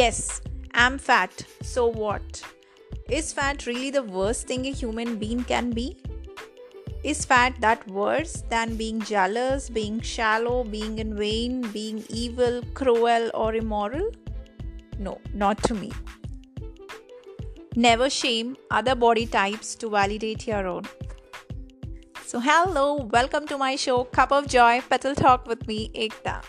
Yes, I'm fat. So what? Is fat really the worst thing a human being can be? Is fat that worse than being jealous, being shallow, being in vain, being evil, cruel, or immoral? No, not to me. Never shame other body types to validate your own. So, hello, welcome to my show Cup of Joy Petal Talk with me, Ekta.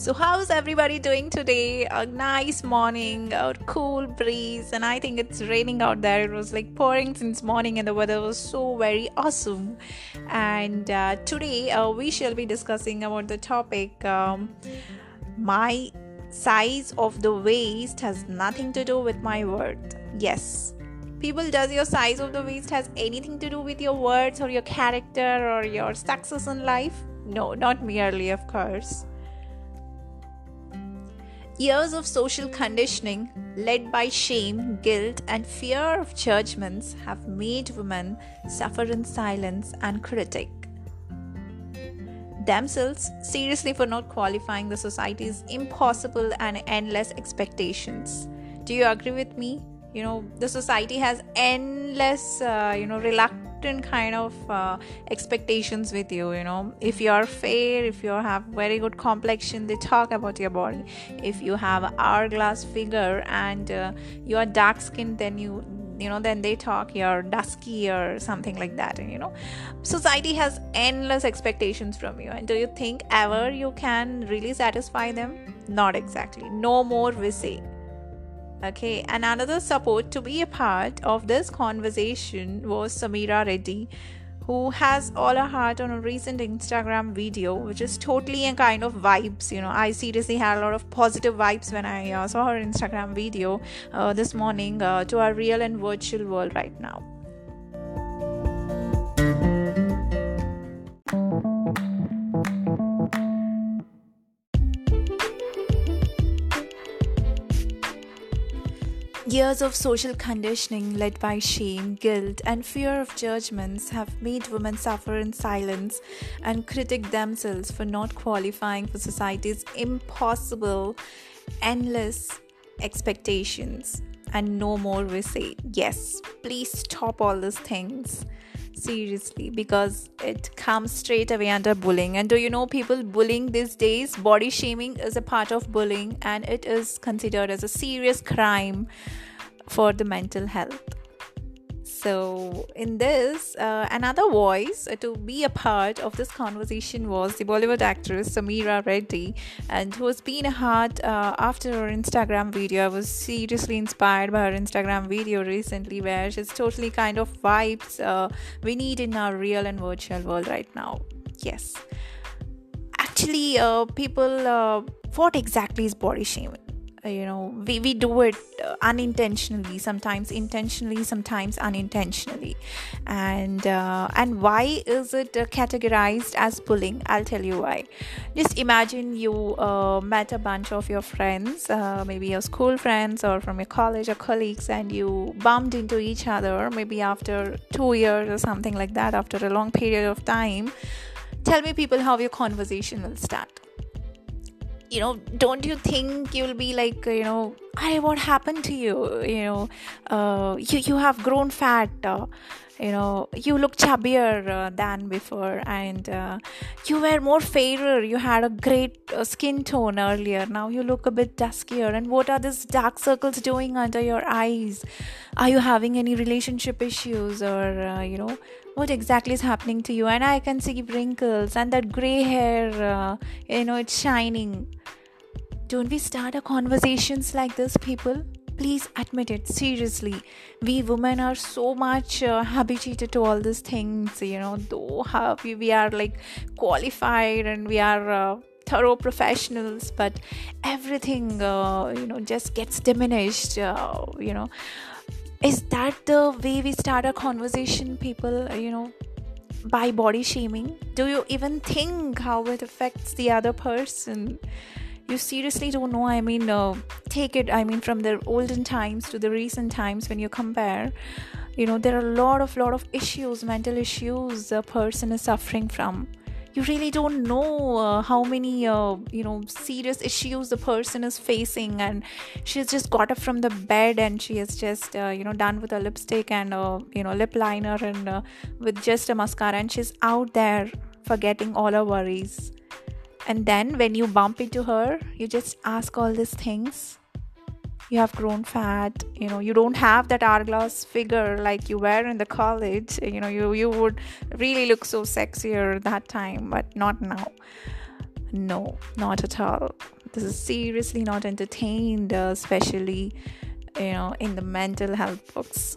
So, how's everybody doing today? A nice morning, a cool breeze, and I think it's raining out there. It was like pouring since morning, and the weather was so very awesome. And uh, today, uh, we shall be discussing about the topic um, my size of the waist has nothing to do with my worth. Yes, people does your size of the waist has anything to do with your words or your character or your success in life no not merely of course Years of social conditioning, led by shame, guilt, and fear of judgments, have made women suffer in silence and critic themselves seriously for not qualifying the society's impossible and endless expectations. Do you agree with me? You know, the society has endless, uh, you know, reluctance certain kind of uh, expectations with you you know. If you are fair if you have very good complexion they talk about your body. If you have hourglass figure and uh, you are dark skinned then you you know then they talk you're dusky or something like that and you know. Society has endless expectations from you and do you think ever you can really satisfy them? Not exactly. No more we say Okay, and another support to be a part of this conversation was Sameera Reddy, who has all her heart on a recent Instagram video, which is totally a kind of vibes. You know, I seriously had a lot of positive vibes when I uh, saw her Instagram video uh, this morning uh, to our real and virtual world right now. Years of social conditioning led by shame, guilt, and fear of judgments have made women suffer in silence and critic themselves for not qualifying for society's impossible, endless expectations. And no more we say, yes, please stop all these things. Seriously because it comes straight away under bullying. And do you know people bullying these days body shaming is a part of bullying and it is considered as a serious crime for the mental health so, in this, uh, another voice to be a part of this conversation was the Bollywood actress Sameera Reddy, and who has been a heart uh, after her Instagram video. I was seriously inspired by her Instagram video recently, where she's totally kind of vibes uh, we need in our real and virtual world right now. Yes. Actually, uh, people, uh, what exactly is body shaming? Uh, you know we, we do it uh, unintentionally sometimes intentionally sometimes unintentionally. And uh, and why is it uh, categorized as bullying? I'll tell you why. Just imagine you uh, met a bunch of your friends uh, maybe your school friends or from your college or colleagues and you bumped into each other maybe after two years or something like that after a long period of time. Tell me people how your conversation will start you know don't you think you'll be like you know hey what happened to you you know. Uh, you you have grown fat uh, you know. You look chubbier uh, than before and uh, you were more fairer. You had a great uh, skin tone earlier. Now you look a bit duskier. And what are these dark circles doing under your eyes? Are you having any relationship issues or uh, you know what exactly is happening to you? And i can see wrinkles and that gray hair uh, you know it's shining don't we start our conversations like this people? Please admit it seriously. We women are so much uh, habituated to all these things you know though we, we are like qualified and we are uh, thorough professionals but everything uh, you know just gets diminished uh, you know. Is that the way we start a conversation people you know by body shaming? Do you even think how it affects the other person you seriously don't know i mean uh, take it i mean from the olden times to the recent times when you compare you know there are a lot of lot of issues mental issues a person is suffering from. You really don't know uh, how many uh, you know serious issues the person is facing and she's just got up from the bed and she is just uh, you know done with a lipstick and you know lip liner and uh, with just a mascara and she's out there forgetting all her worries and then when you bump into her you just ask all these things. You have grown fat you know you don't have that hourglass figure like you were in the college. You know you you would really look so sexier that time but not now. No not at all. This is seriously not entertained uh, especially you know in the mental health books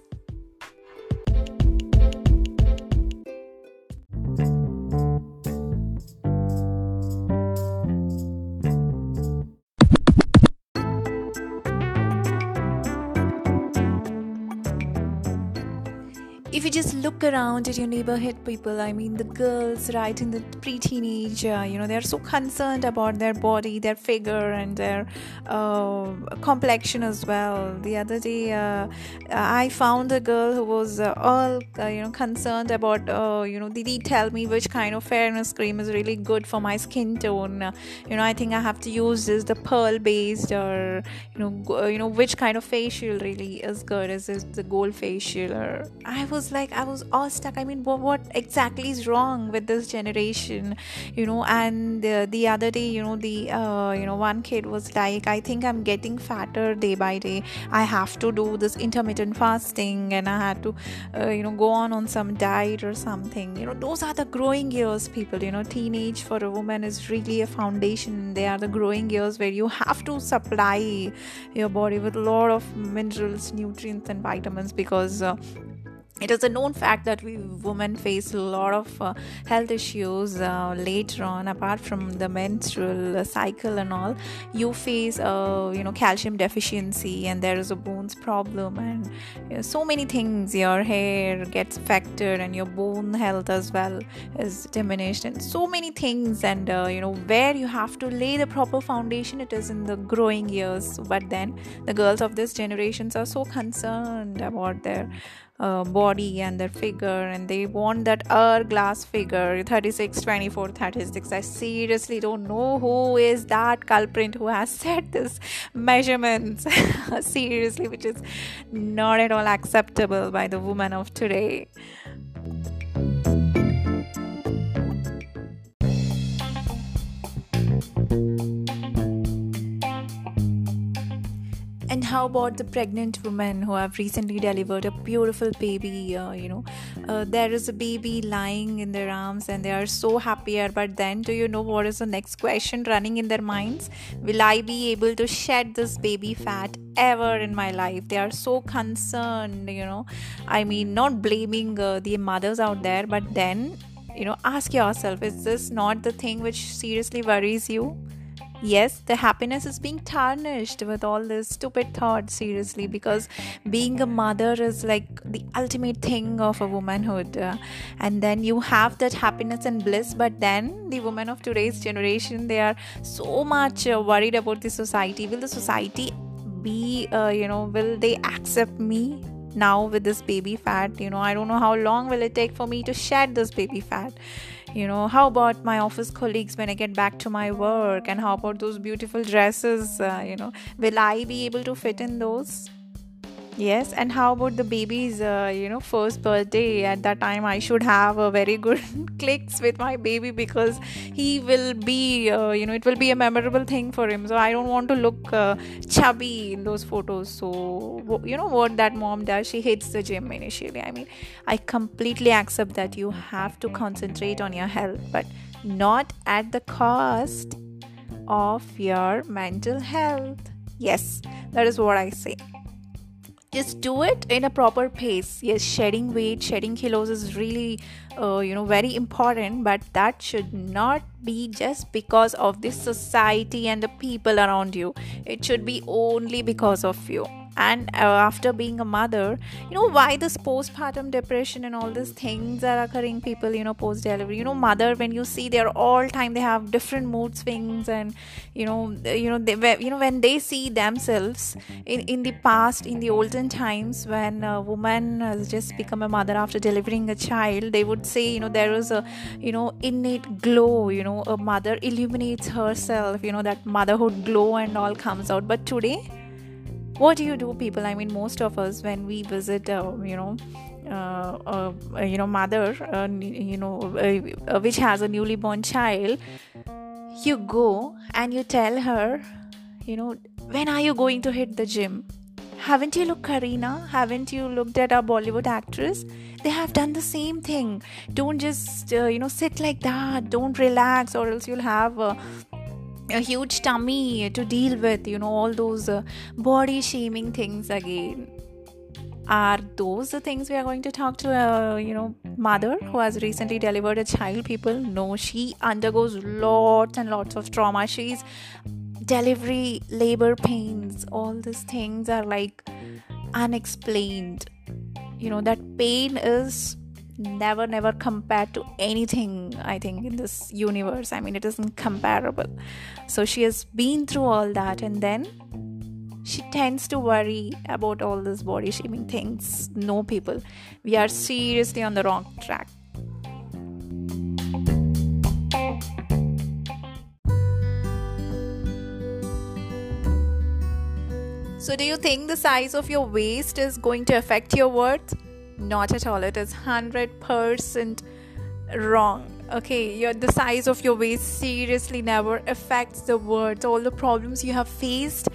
look around at your neighborhood people. I mean the girls right in the pre-teenage uh, you know they're so concerned about their body their figure and their uh, complexion as well. The other day uh, i found a girl who was uh, all uh, you know concerned about uh, you know did he tell me which kind of fairness cream is really good for my skin tone. You know i think i have to use this the pearl based or you know you know which kind of facial really is good. Is this the gold facial or? I was like was all stuck i mean what, what exactly is wrong with this generation? You know and the, the other day you know the uh, you know one kid was like i think i'm getting fatter day by day. I have to do this intermittent fasting and i had to uh, you know go on on some diet or something. You know those are the growing years people. You know teenage for a woman is really a foundation. They are the growing years where you have to supply your body with a lot of minerals nutrients and vitamins because uh, it is a known fact that we women face a lot of uh, health issues uh, later on. Apart from the menstrual cycle and all you face uh, you know calcium deficiency and there is a bones problem and you know, so many things. Your hair gets affected and your bone health as well is diminished and so many things. And uh, you know where you have to lay the proper foundation it is in the growing years. But then the girls of this generations are so concerned about their uh, body and their figure and they want that hourglass figure 36 24 36 i seriously don't know who is that culprit who has set this measurements seriously which is not at all acceptable by the woman of today how about the pregnant women who have recently delivered a beautiful baby uh, you know? Uh, there is a baby lying in their arms and they are so happier but then do you know what is the next question running in their minds? Will i be able to shed this baby fat ever in my life? They are so concerned you know? I mean not blaming uh, the mothers out there but then you know ask yourself is this not the thing which seriously worries you yes the happiness is being tarnished with all this stupid thoughts seriously because being a mother is like the ultimate thing of a womanhood. Uh, and then you have that happiness and bliss but then the women of today's generation they are so much uh, worried about the society. Will the society be uh, you know will they accept me now with this baby fat? You know i don't know how long will it take for me to shed this baby fat you know how about my office colleagues when i get back to my work? And how about those beautiful dresses uh, you know? Will i be able to fit in those yes and how about the baby's uh, you know first birthday? At that time i should have a very good clicks with my baby because he will be uh, you know it will be a memorable thing for him. So i don't want to look uh, chubby in those photos. So you know what that mom does? She hits the gym initially. I mean i completely accept that you have to concentrate on your health but not at the cost of your mental health. Yes that is what i say just do it in a proper pace. Yes shedding weight shedding kilos is really uh, you know very important but that should not be just because of the society and the people around you. It should be only because of you and uh, after being a mother you know why this postpartum depression and all these things are occurring? People you know post delivery you know mother when you see they're all time they have different mood swings and you know you know they you know when they see themselves in in the past in the olden times when a woman has just become a mother after delivering a child they would say you know there is a you know innate glow you know a mother illuminates herself you know that motherhood glow and all comes out. But today what do you do people i mean most of us when we visit uh, you know uh, uh, you know mother uh, you know uh, which has a newly born child you go and you tell her you know when are you going to hit the gym haven't you looked Kareena Haven't you looked at our Bollywood actress? They have done the same thing. Don't just, uh, you know, sit like that. Don't relax, or else you'll have uh, a huge tummy to deal with you know all those uh, body shaming things again. Are those the things we are going to talk to a uh, you know mother who has recently delivered a child? People no she undergoes lots and lots of trauma. She's delivery labor pains all these things are like unexplained. You know that pain is never never compared to anything i think in this universe. I mean it isn't comparable. So she has been through all that and then she tends to worry about all these body shaming things. No people we are seriously on the wrong track. So, do you think the size of your waist is going to affect your worth? Not at all. It is 100% wrong. Okay, your, the size of your waist seriously never affects the words, all the problems you have faced,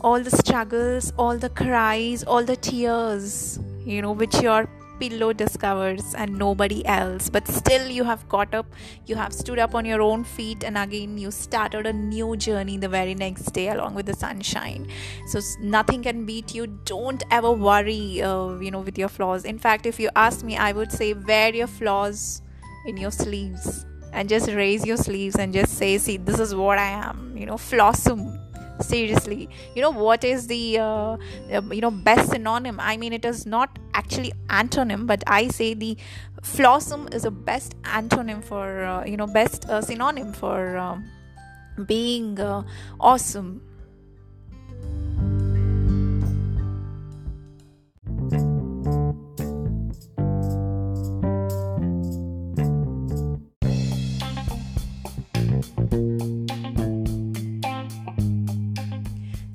all the struggles, all the cries, all the tears, you know, which your pillow discovers and nobody else. But still you have got up you have stood up on your own feet and again you started a new journey the very next day along with the sunshine. So nothing can beat you. Don't ever worry uh, you know with your flaws. In fact if you ask me i would say wear your flaws in your sleeves and just raise your sleeves and just say see this is what i am you know flawsome seriously. You know what is the uh, you know best synonym? I mean it is not actually antonym but i say the flawsome is a best antonym for uh, you know best uh, synonym for um, being uh, awesome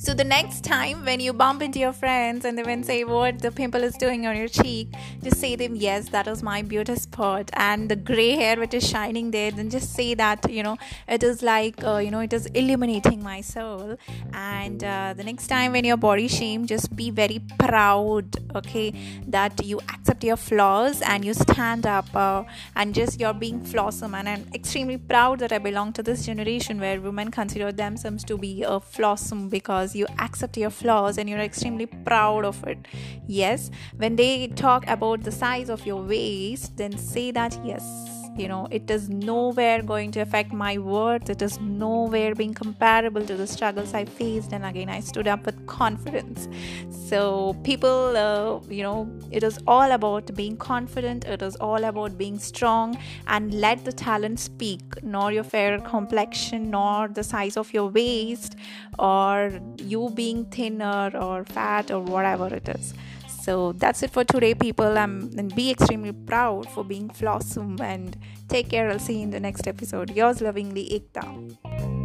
So the next time when you bump into your friends and they will say what the pimple is doing on your cheek, just say them yes, that is my beauty spot, and the gray hair which is shining there. Then just say that you know it is like uh, you know it is illuminating my soul. And uh, the next time when you're body shame, just be very proud, okay, that you accept your flaws and you stand up uh, and just you're being flawsome. And I'm extremely proud that I belong to this generation where women consider themselves to be a flawsome because you accept your flaws and you're extremely proud of it. Yes when they talk about the size of your waist then say that yes you know it is nowhere going to affect my worth it is nowhere being comparable to the struggles i faced. And again i stood up with confidence. So people uh, you know it is all about being confident. It is all about being strong. And let the talent speak nor your fair complexion nor the size of your waist or you being thinner or fat or whatever it is so that's it for today, people. Um, and be extremely proud for being Flawsome and take care. I'll see you in the next episode. Yours lovingly, Ekta.